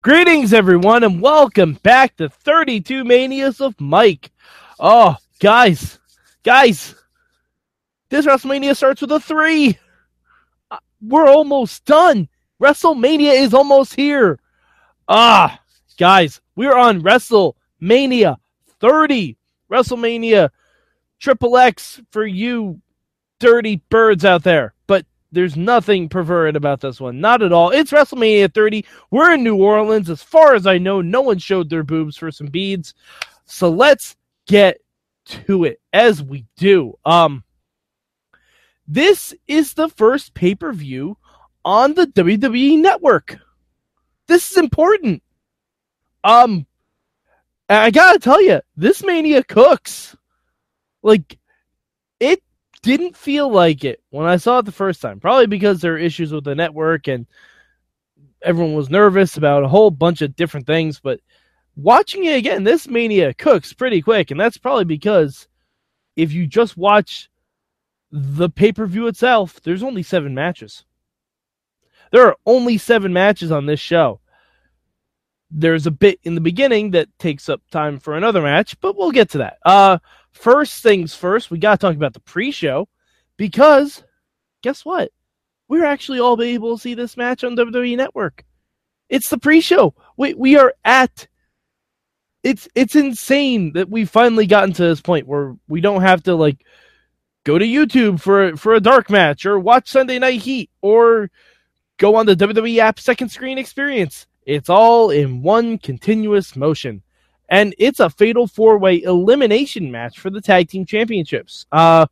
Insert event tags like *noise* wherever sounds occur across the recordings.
Greetings, everyone, and welcome back to 32 Manias of Mike. Oh, guys, guys, this WrestleMania starts with a three. Uh, we're almost done. WrestleMania is almost here. Ah, guys, we're on WrestleMania 30. WrestleMania Triple X for you dirty birds out there. There's nothing perverted about this one. Not at all. It's WrestleMania 30. We're in New Orleans. As far as I know, no one showed their boobs for some beads. So let's get to it as we do. Um this is the first pay-per-view on the WWE network. This is important. Um I got to tell you, this mania cooks. Like didn't feel like it when I saw it the first time. Probably because there are issues with the network and everyone was nervous about a whole bunch of different things. But watching it again, this mania cooks pretty quick, and that's probably because if you just watch the pay per view itself, there's only seven matches. There are only seven matches on this show. There's a bit in the beginning that takes up time for another match, but we'll get to that. Uh, first things first, we got to talk about the pre-show because guess what? We're actually all able to see this match on WWE Network. It's the pre-show. We we are at. It's it's insane that we've finally gotten to this point where we don't have to like go to YouTube for for a dark match or watch Sunday Night Heat or go on the WWE app second screen experience. It's all in one continuous motion and it's a fatal four way elimination match for the tag team championships. Uh,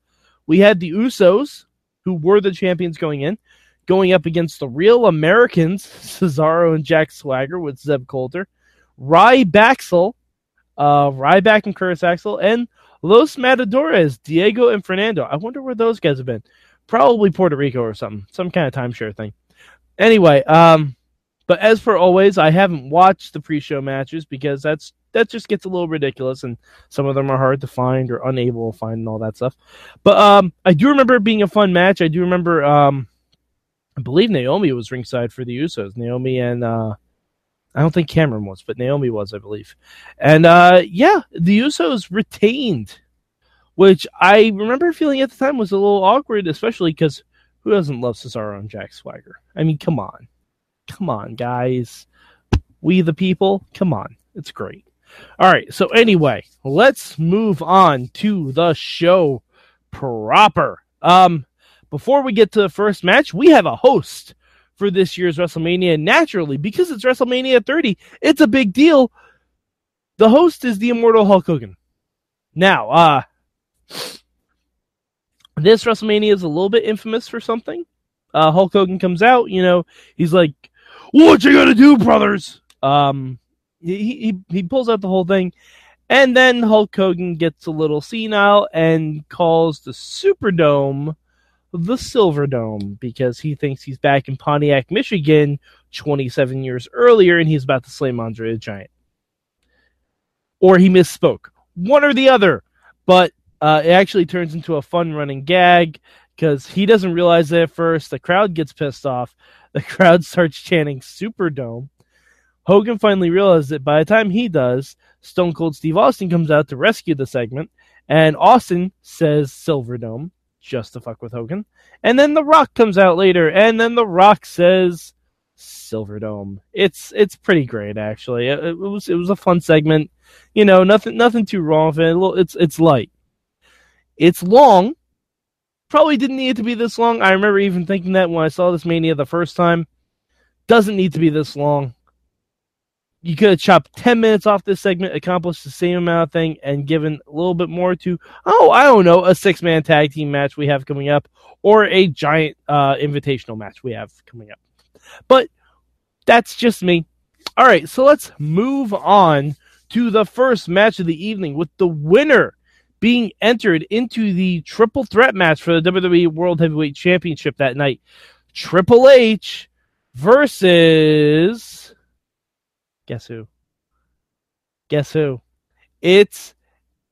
we had the Usos, who were the champions going in, going up against the real Americans, *laughs* Cesaro and Jack Swagger with Zeb Colter, Rybaxel, uh, Ryback and Curtis Axel, and Los Matadores, Diego and Fernando. I wonder where those guys have been. Probably Puerto Rico or something, some kind of timeshare thing. Anyway, um, but as for always, I haven't watched the pre-show matches because that's that just gets a little ridiculous, and some of them are hard to find or unable to find and all that stuff. But um, I do remember it being a fun match. I do remember, um, I believe Naomi was ringside for the Usos. Naomi and uh, I don't think Cameron was, but Naomi was, I believe. And uh, yeah, the Usos retained, which I remember feeling at the time was a little awkward, especially because who doesn't love Cesaro and Jack Swagger? I mean, come on, come on, guys. We the people, come on, it's great. All right. So anyway, let's move on to the show proper. Um, before we get to the first match, we have a host for this year's WrestleMania. Naturally, because it's WrestleMania 30, it's a big deal. The host is the immortal Hulk Hogan. Now, uh, this WrestleMania is a little bit infamous for something. Uh, Hulk Hogan comes out, you know, he's like, "What you gonna do, brothers?" Um, he, he he pulls out the whole thing, and then Hulk Hogan gets a little senile and calls the Superdome the Silver Dome because he thinks he's back in Pontiac, Michigan, 27 years earlier, and he's about to slay Andre the Giant. Or he misspoke, one or the other. But uh, it actually turns into a fun running gag because he doesn't realize it at first. The crowd gets pissed off. *laughs* The crowd starts chanting Superdome. Hogan finally realizes that by the time he does, Stone Cold Steve Austin comes out to rescue the segment, and Austin says Silverdome just to fuck with Hogan. And then The Rock comes out later, and then The Rock says Silverdome. It's it's pretty great actually. It, it, was it was a fun segment. You know, nothing nothing too wrong with it. It's it's light. It's long. Probably didn't need it to be this long. I remember even thinking that when I saw this Mania the first time. Doesn't need to be this long you could have chopped 10 minutes off this segment, accomplished the same amount of thing, and given a little bit more to, oh, I don't know, a six man tag team match we have coming up, or a giant uh, invitational match we have coming up. But that's just me. All right, so let's move on to the first match of the evening with the winner being entered into the triple threat match for the WWE World Heavyweight Championship that night. Triple H versus Guess who? Guess who? It's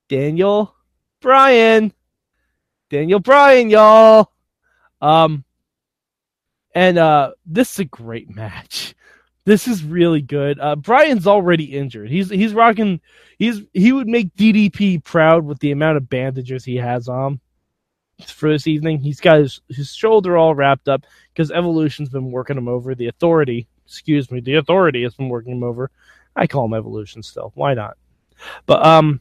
Daniel Bryan. Daniel Bryan, y'all. Um, and uh, this is a great *laughs* match. This is really good. Uh, Bryan's already injured. He's he's rocking. He's he would make DDP proud with the amount of bandages he has on for this evening. He's got his, his shoulder all wrapped up because Evolution's been working him over. The Authority, excuse me, the Authority has been working him over. I call him Evolution still. Why not? But um,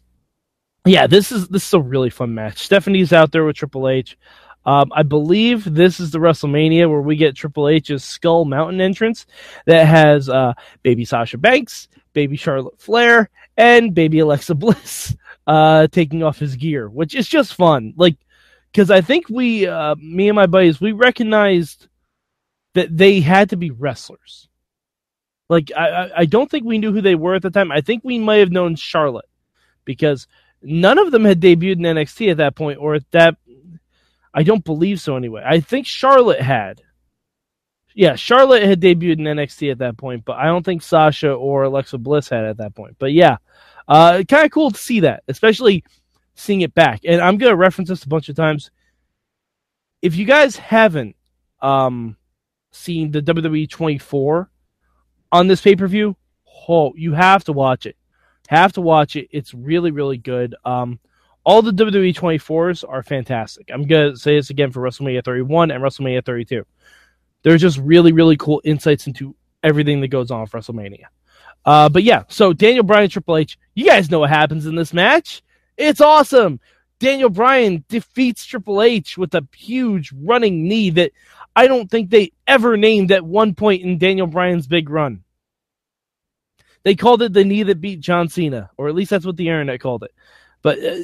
yeah, this is this is a really fun match. Stephanie's out there with Triple H. Um, I believe this is the WrestleMania where we get Triple H's Skull Mountain entrance that has uh, baby Sasha Banks, baby Charlotte Flair, and baby Alexa Bliss *laughs* uh, taking off his gear, which is just fun. Like, because I think we, uh, me and my buddies, we recognized that they had to be wrestlers. Like, I, I don't think we knew who they were at the time. I think we might have known Charlotte because none of them had debuted in NXT at that point, or at that I don't believe so anyway. I think Charlotte had. Yeah, Charlotte had debuted in NXT at that point, but I don't think Sasha or Alexa Bliss had at that point. But yeah, uh, kind of cool to see that, especially seeing it back. And I'm gonna reference this a bunch of times. If you guys haven't um, seen the WWE 24 on this pay per view, oh, you have to watch it. Have to watch it. It's really, really good. Um, all the WWE 24s are fantastic. I'm going to say this again for WrestleMania 31 and WrestleMania 32. They're just really, really cool insights into everything that goes on for WrestleMania. Uh, but yeah, so Daniel Bryan, Triple H, you guys know what happens in this match. It's awesome. Daniel Bryan defeats Triple H with a huge running knee that I don't think they ever named at one point in Daniel Bryan's big run. They called it the knee that beat John Cena, or at least that's what the internet called it. But uh,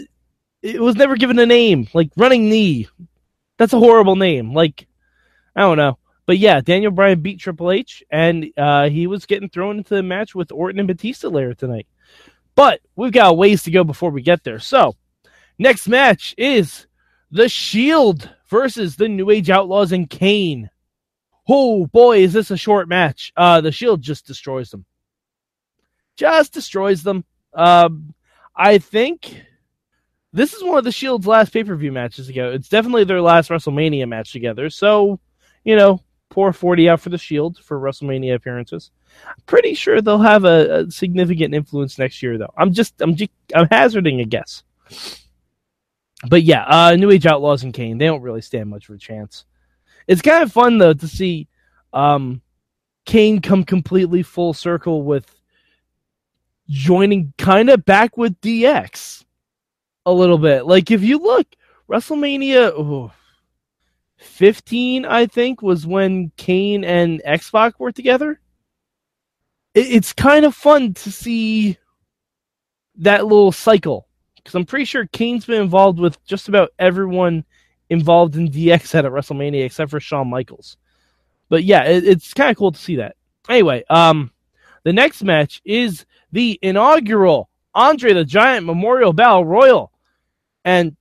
it was never given a name. Like running knee. That's a horrible name. Like I don't know. But yeah, Daniel Bryan beat Triple H, and uh, he was getting thrown into the match with Orton and Batista later tonight. But we've got ways to go before we get there. So, next match is The Shield versus the New Age Outlaws and Kane. Oh boy, is this a short match. Uh, the Shield just destroys them. Just destroys them. Um, I think this is one of the Shield's last pay per view matches together. It's definitely their last WrestleMania match together. So, you know, pour 40 out for the Shield for WrestleMania appearances. I'm pretty sure they'll have a, a significant influence next year, though. I'm just, I'm just, I'm hazarding a guess. But yeah, uh, New Age Outlaws and Kane, they don't really stand much of a chance. It's kind of fun, though, to see um, Kane come completely full circle with joining kind of back with DX a little bit. Like if you look, WrestleMania ooh, 15, I think, was when Kane and X were together. It, it's kind of fun to see that little cycle because I'm pretty sure Kane's been involved with just about everyone involved in DX at WrestleMania except for Shawn Michaels. But yeah, it, it's kind of cool to see that. Anyway, um, the next match is the inaugural Andre the Giant Memorial Battle Royal. And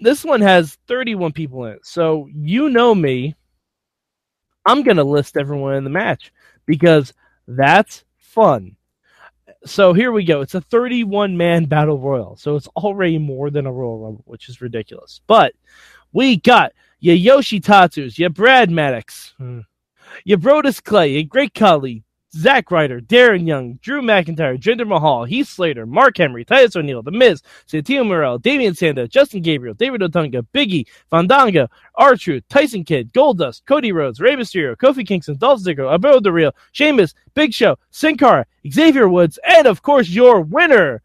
this one has 31 people in it. So you know me. I'm going to list everyone in the match because that's fun. So here we go. It's a 31 man battle royal. So it's already more than a Royal Rumble, which is ridiculous. But we got your Yoshi Tatsus, your Brad Maddox, hmm, your Brodus Clay, your Great Khali, Zack Ryder, Darren Young, Drew McIntyre, Jinder Mahal, Heath Slater, Mark Henry, Titus O'Neil, The Miz, Santino Marella, Damien Sandow, Justin Gabriel, David Otunga, Biggie, Fandango, R-Truth, Tyson Kidd, Goldust, Cody Rhodes, Rey Mysterio, Kofi Kingston, Dolph Ziggler, Alberto Del Rio, Sheamus, Big Show, Sin Cara, Xavier Woods, and of course your winner,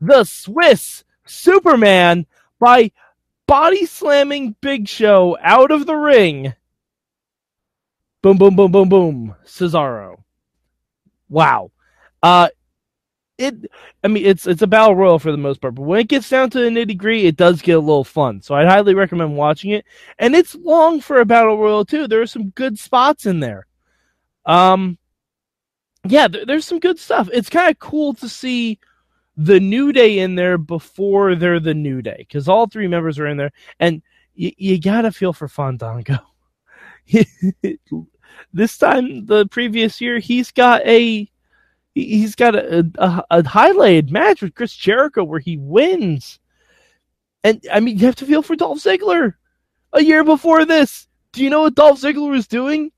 the Swiss Superman, by body slamming Big Show out of the ring. Boom, boom, boom, boom, boom. Cesaro wow. Uh, it, I mean, it's it's a battle royal for the most part, but when it gets down to the nitty gritty, it does get a little fun. So I'd highly recommend watching it. And it's long for a battle royal too. There are some good spots in there. Um, yeah, there, there's some good stuff. It's kind of cool to see the New Day in there before they're the New Day because all three members are in there, and y- you gotta feel for Fandango. *laughs* This time, the previous year, he's got a he's got a, a, a highlighted match with Chris Jericho where he wins. And I mean, you have to feel for Dolph Ziggler. A year before this, do you know what Dolph Ziggler was doing?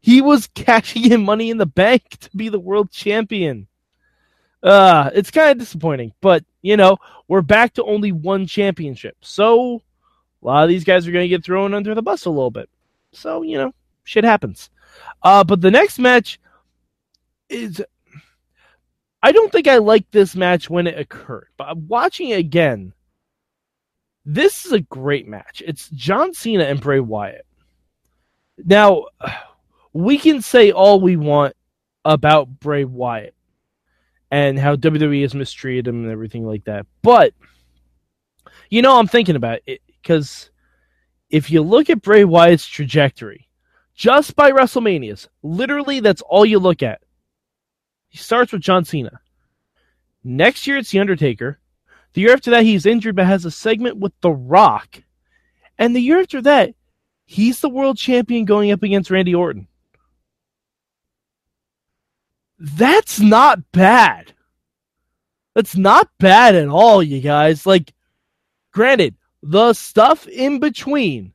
He was cashing in money in the bank *laughs* to be the world champion. Uh, it's kind of disappointing, but you know, we're back to only one championship. So a lot of these guys are going to get thrown under the bus a little bit. So, you know, shit happens. Uh, but the next match is. I don't think I liked this match when it occurred, but watching it again, this is a great match. It's John Cena and Bray Wyatt. Now, we can say all we want about Bray Wyatt and how WWE has mistreated him and everything like that, but you know, I'm thinking about it because if you look at Bray Wyatt's trajectory, just by WrestleManias, literally that's all you look at. He starts with John Cena. Next year it's The Undertaker. The year after that he's injured but has a segment with The Rock. And the year after that, he's the world champion going up against Randy Orton. That's not bad. That's not bad at all, you guys. Like, granted, the stuff in between,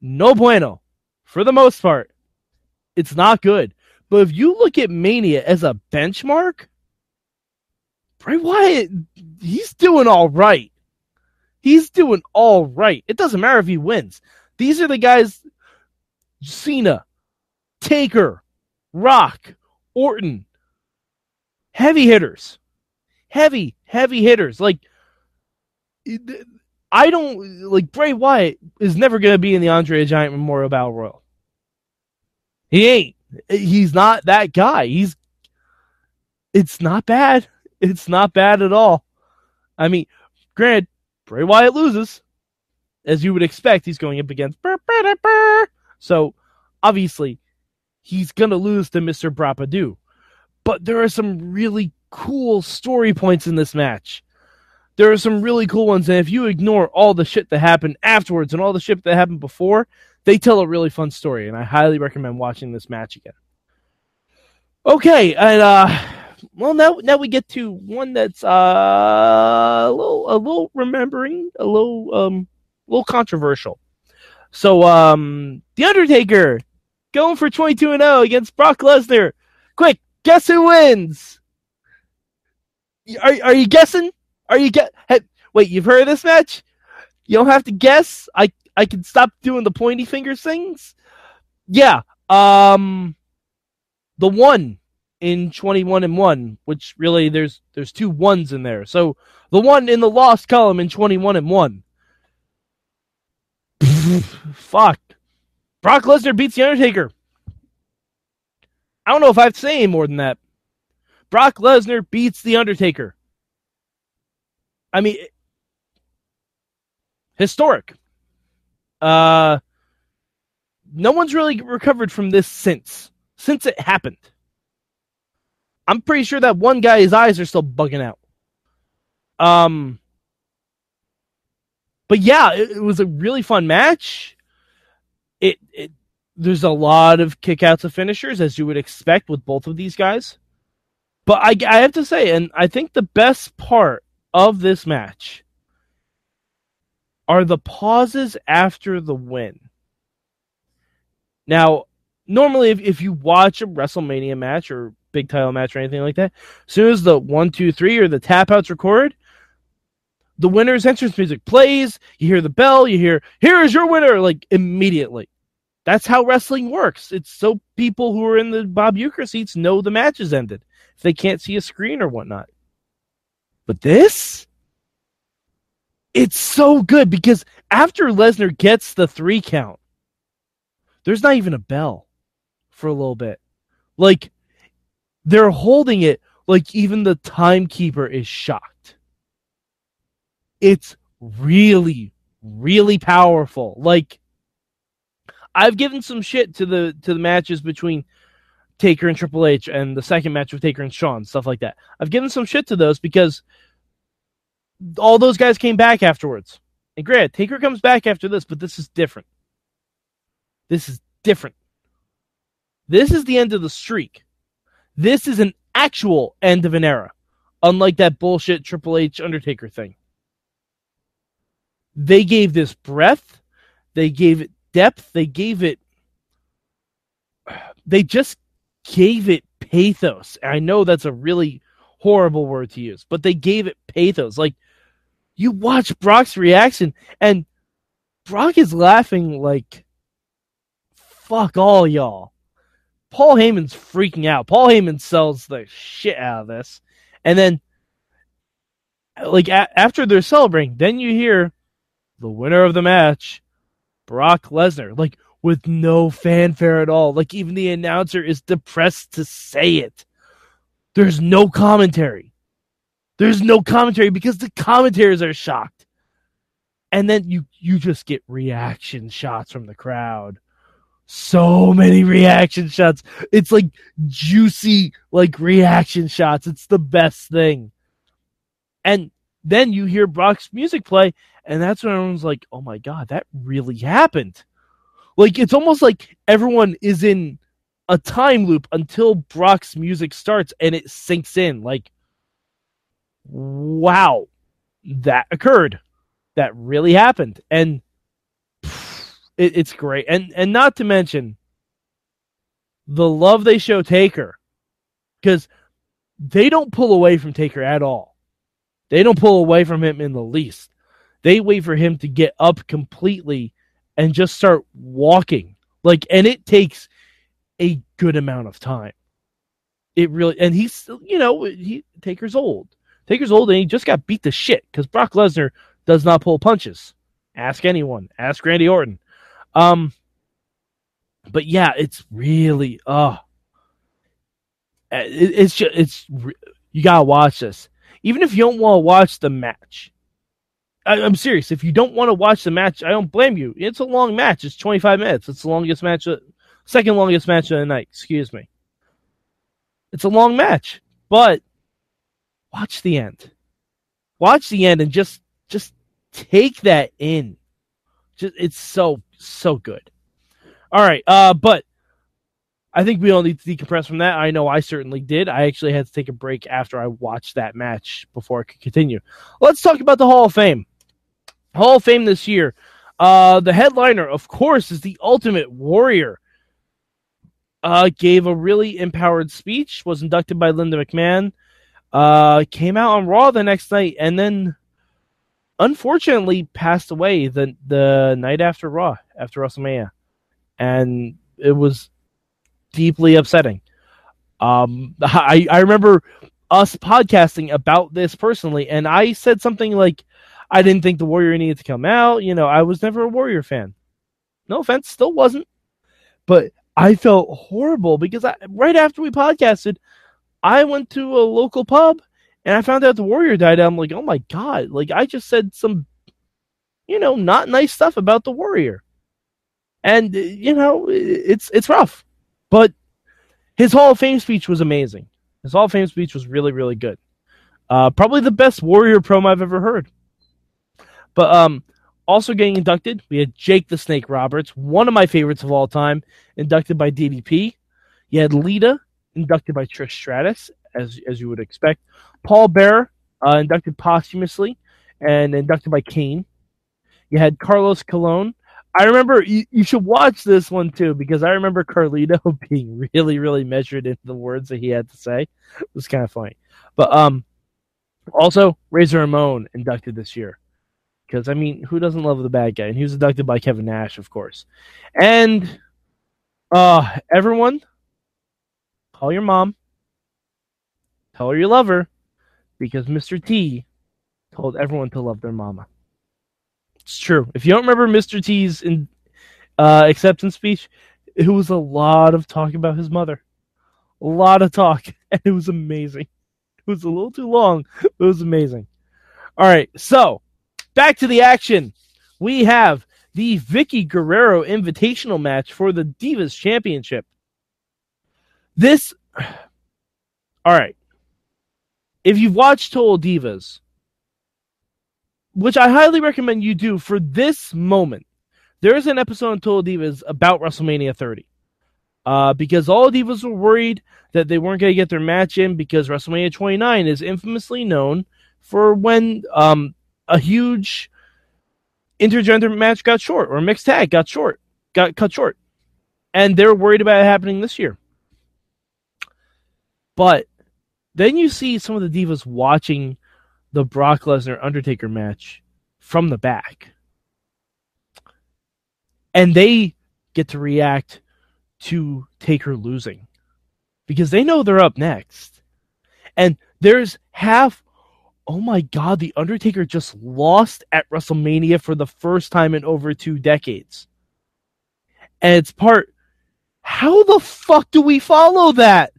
no bueno. For the most part, it's not good. But if you look at Mania as a benchmark, Bray Wyatt, he's doing all right. He's doing all right. It doesn't matter if he wins. These are the guys Cena, Taker, Rock, Orton. Heavy hitters. Heavy, heavy hitters. Like, I don't like Bray Wyatt is never going to be in the Andre Giant Memorial Battle Royal. He ain't. He's not that guy. He's. It's not bad. It's not bad at all. I mean, granted, Bray Wyatt loses, as you would expect. He's going up against. So, obviously, he's going to lose to Mr. Brapadoo. But there are some really cool story points in this match there are some really cool ones, and if you ignore all the shit that happened afterwards and all the shit that happened before, they tell a really fun story, and I highly recommend watching this match again. Okay, and uh, well now now we get to one that's uh a little a little remembering a little um a little controversial. So um, the Undertaker going for twenty two and zero oh against Brock Lesnar. Quick, guess who wins? Are are you guessing? Are you get? Hey, wait, you've heard of this match? You don't have to guess. I I can stop doing the pointy finger things. Yeah. Um, the one in twenty one and one, which really there's there's two ones in there. So the one in the lost column in twenty one and one. *laughs* Fuck. Brock Lesnar beats the Undertaker. I don't know if I have to say any more than that. Brock Lesnar beats the Undertaker. I mean, historic. Uh, no one's really recovered from this since since it happened. I'm pretty sure that one guy, his eyes are still bugging out. Um, but yeah, it, it was a really fun match. It, it there's a lot of kickouts of finishers as you would expect with both of these guys. But I, I have to say, and I think the best part of this match are the pauses after the win. Now, normally, if, if you watch a WrestleMania match or big title match or anything like that, as soon as the one, two, three or the tap outs recorded, the winner's entrance music plays, you hear the bell, you hear, here is your winner, like immediately. That's how wrestling works. It's so people who are in the Bob Uecker seats know the match is ended if they can't see a screen or whatnot. But this, it's so good because after Lesnar gets the three count, there's not even a bell for a little bit. Like they're holding it like even the timekeeper is shocked. It's really, really powerful. Like I've given some shit to the to the matches between Taker and Triple H and the second match with Taker and Shawn, stuff like that. I've given some shit to those because all those guys came back afterwards. And granted, Taker comes back after this, but this is different. This is different. This is the end of the streak. This is an actual end of an era, unlike that bullshit Triple H Undertaker thing. They gave this breadth, they gave it depth, they gave it they just gave it pathos. I know that's a really horrible word to use, but they gave it pathos. Like you watch Brock's reaction and Brock is laughing like fuck all y'all. Paul Heyman's freaking out. Paul Heyman sells the shit out of this. And then like a- after they're celebrating, then you hear the winner of the match, Brock Lesnar, like with no fanfare at all. Like even the announcer is depressed to say it. There's no commentary. There's no commentary because the commentators are shocked. And then you you just get reaction shots from the crowd. So many reaction shots. It's like juicy like reaction shots. It's the best thing. And then you hear Brock's music play and that's when everyone's like, "Oh my god, that really happened." Like it's almost like everyone is in a time loop until Brock's music starts and it sinks in. Like, wow, that occurred. That really happened, and *sighs* it, it's great. And and not to mention the love they show Taker, because they don't pull away from Taker at all. They don't pull away from him in the least. They wait for him to get up completely and just start walking. Like, and it takes a good amount of time. It really, and he's, you know, he Taker's old. Taker's old, and he just got beat to shit because Brock Lesnar does not pull punches. Ask anyone. Ask Randy Orton. Um, but yeah, it's really, oh, it, it's just, it's you gotta watch this. Even if you don't want to watch the match, I, am serious. If you don't want to watch the match, I don't blame you. It's a long match. It's 25 minutes. It's the longest match, of, second longest match of the night. Excuse me. It's a long match, but watch the end. Watch the end and just just take that in. Just it's so so good. All right, uh, but I think we all need to decompress from that. I know I certainly did. I actually had to take a break after I watched that match before I could continue. Let's talk about the Hall of Fame. Hall of Fame this year. Uh, the headliner, of course, is the Ultimate Warrior. Uh, gave a really empowered speech. Was inducted by Linda McMahon. Uh, came out on Raw the next night, and then unfortunately passed away the the night after Raw, after WrestleMania, and it was deeply upsetting. Um, *laughs* I I remember us podcasting about this personally, and I said something like, I didn't think the Warrior needed to come out. You know, I was never a Warrior fan. No offense, still wasn't. But I felt horrible because I, right after we podcasted, I went to a local pub and I found out the Warrior died. I'm like, oh my god! Like I just said some, you know, not nice stuff about the Warrior, and you know, it's it's rough. But his Hall of Fame speech was amazing. His Hall of Fame speech was really really good. Uh, probably the best Warrior promo I've ever heard. But um, also getting inducted, we had Jake the Snake Roberts, one of my favorites of all time, inducted by DDP. You had Lita, inducted by Trish Stratus, as as you would expect. Paul Bearer, uh, inducted posthumously, and inducted by Kane. You had Carlos Colon. I remember you, you should watch this one too because I remember Carlito *laughs* being really, really measured in the words that he had to say. It was kind of funny. But um, also Razor Ramon inducted this year because I mean, who doesn't love the bad guy? And he was abducted by Kevin Nash, of course. And uh, everyone, call your mom, tell her you love her, because Mr. T told everyone to love their mama. It's true. If you don't remember Mr. T's in, uh, acceptance speech, it was a lot of talk about his mother, a lot of talk, *laughs* and it was amazing. It was a little too long, but it was amazing. All right, so Back to the action. We have the Vickie Guerrero Invitational match for the Divas Championship. This, *sighs* all right. If you've watched Total Divas, which I highly recommend you do for this moment, there is an episode of Total Divas about WrestleMania 30. Uh, because all Divas were worried that they weren't going to get their match in because WrestleMania 29 is infamously known for when um, a huge intergender match got short or a mixed tag got short, got cut short. and they're worried about it happening this year. But then you see some of the divas watching the Brock Lesnar Undertaker match from the back. And they get to react to Taker losing because they know they're up next. And there's half, oh my God, The Undertaker just lost at WrestleMania for the first time in over two decades. And it's part, how the fuck do we follow that?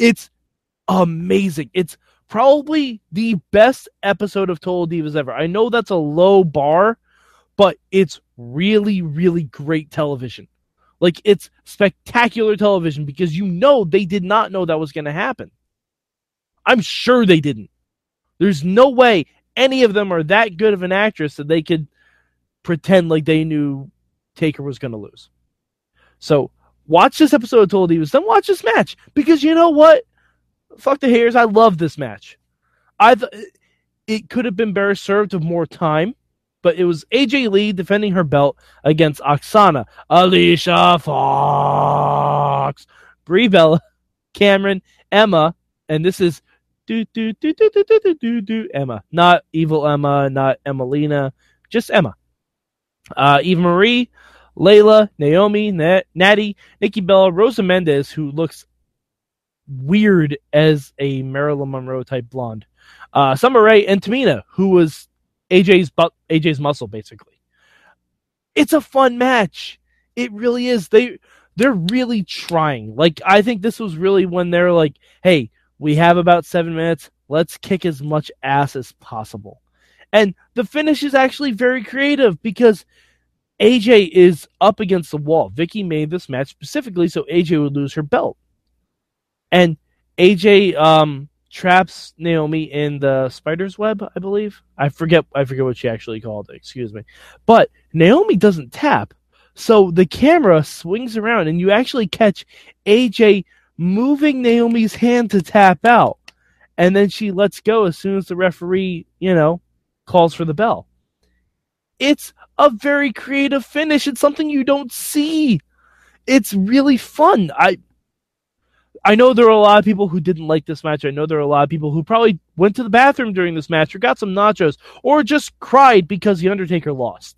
It's amazing. It's probably the best episode of Total Divas ever. I know that's a low bar, but it's really, really great television. Like it's spectacular television because you know they did not know that was going to happen. I'm sure they didn't. There's no way any of them are that good of an actress that they could pretend like they knew Taker was going to lose. So watch this episode of Total Divas, then watch this match because you know what? Fuck the haters. I love this match. I it could have been better served with more time, but it was AJ Lee defending her belt against Aksana, Alicia Fox, Brie Bella, Cameron, Emma, and this is do do do do do do do do Emma, not evil Emma, not Emmalina, just Emma. Uh, Eva Marie, Layla, Naomi, Nat- Natty, Nikki Bella, Rosa Mendez, who looks weird as a Marilyn Monroe type blonde. Uh, Summer Rae and Tamina, who was AJ's AJ's muscle basically. It's a fun match. It really is. They they're really trying. Like I think this was really when they're like, "Hey, we have about 7 minutes. Let's kick as much ass as possible." And the finish is actually very creative because AJ is up against the wall. Vickie made this match specifically so AJ would lose her belt. And AJ um, traps Naomi in the spider's web, I believe. I forget I forget what she actually called it, excuse me. But Naomi doesn't tap. So the camera swings around and you actually catch AJ moving Naomi's hand to tap out. And then she lets go as soon as the referee, you know, calls for the bell. It's a very creative finish. It's something you don't see. It's really fun. I I know there are a lot of people who didn't like this match. I know there are a lot of people who probably went to the bathroom during this match or got some nachos or just cried because The Undertaker lost.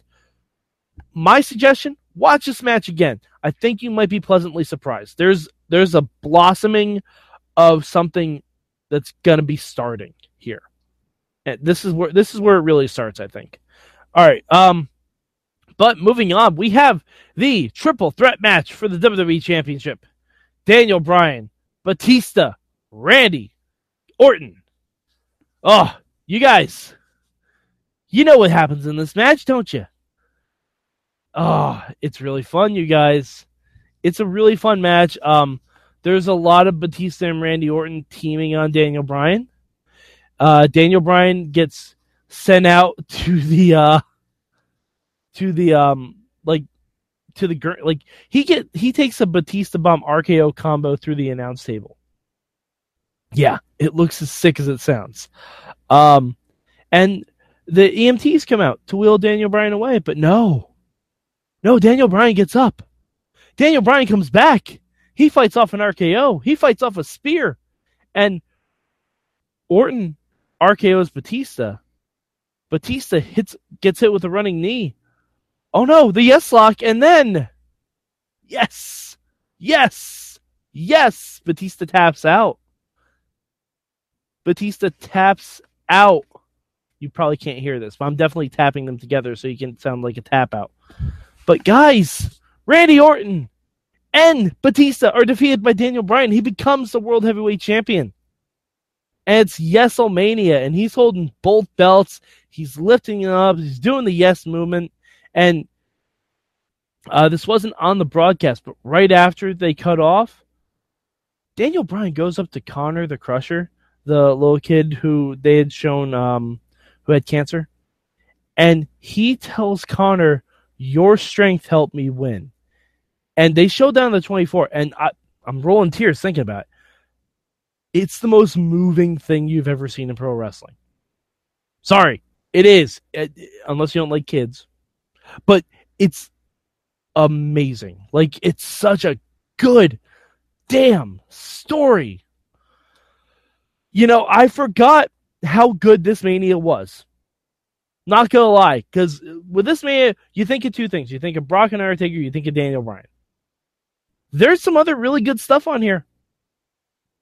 My suggestion, watch this match again. I think you might be pleasantly surprised. There's there's a blossoming of something that's going to be starting here. And this is where this is where it really starts, I think. All right. Um but moving on, we have the triple threat match for the WWE Championship. Daniel Bryan Batista, Randy, Orton. Oh, you guys, you know what happens in this match, don't you? Oh, it's really fun, you guys. It's a really fun match. Um, there's a lot of Batista and Randy Orton teaming on Daniel Bryan. Uh, Daniel Bryan gets sent out *laughs* to the uh, to the um like to the like he get he takes a Batista bomb RKO combo through the announce table. Yeah, it looks as sick as it sounds. Um, and the EMTs come out to wheel Daniel Bryan away, but no, no, Daniel Bryan gets up. Daniel Bryan comes back. He fights off an RKO. He fights off a spear, and Orton RKO's Batista. Batista hits gets hit with a running knee. Oh no, the yes lock, and then yes, yes, yes. Batista taps out. Batista taps out. You probably can't hear this, but I'm definitely tapping them together so you can sound like a tap out. But guys, Randy Orton and Batista are defeated by Daniel Bryan. He becomes the World Heavyweight Champion. And it's Yeselmania, and he's holding both belts. He's lifting it up. He's doing the yes movement. And uh, this wasn't on the broadcast, but right after they cut off, Daniel Bryan goes up to Connor the Crusher, the little kid who they had shown um, who had cancer, and he tells Connor, "Your strength helped me win." And they show down the 24, and I, I'm rolling tears thinking about it. It's the most moving thing you've ever seen in pro wrestling. Sorry, it is, it, unless you don't like kids. But it's amazing. Like it's such a good damn story. You know, I forgot how good this Mania was. Not gonna lie, because with this Mania, you think of two things. You think of Brock and Undertaker, you think of Daniel Bryan. There's some other really good stuff on here.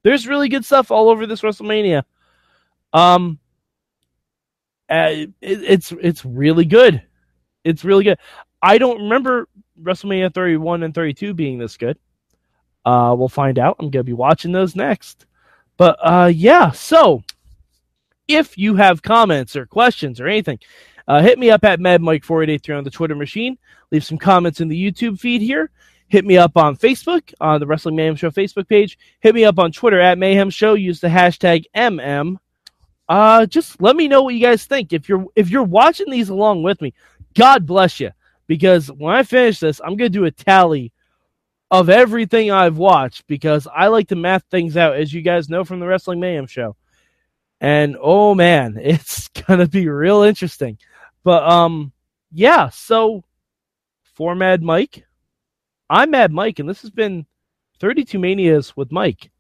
There's really good stuff all over this WrestleMania. Um, uh, it, it's it's really good. It's really good. I don't remember WrestleMania 31 and 32 being this good. Uh, we'll find out. I'm gonna be watching those next. But uh, yeah, so if you have comments or questions or anything, uh, hit me up at MadMike4883 on the Twitter machine. Leave some comments in the YouTube feed here. Hit me up on Facebook on the Wrestling Mayhem Show Facebook page. Hit me up on Twitter at Mayhem Show. Use the hashtag MM. Uh, just let me know what you guys think. If you're if you're watching these along with me, God bless you. Because when I finish this, I'm gonna do a tally of everything I've watched because I like to math things out, as you guys know from the Wrestling Mayhem show. And oh man, *laughs* it's gonna be real interesting. But um, yeah. So for Mad Mike, I'm Mad Mike, and this has been 32 Manias with Mike.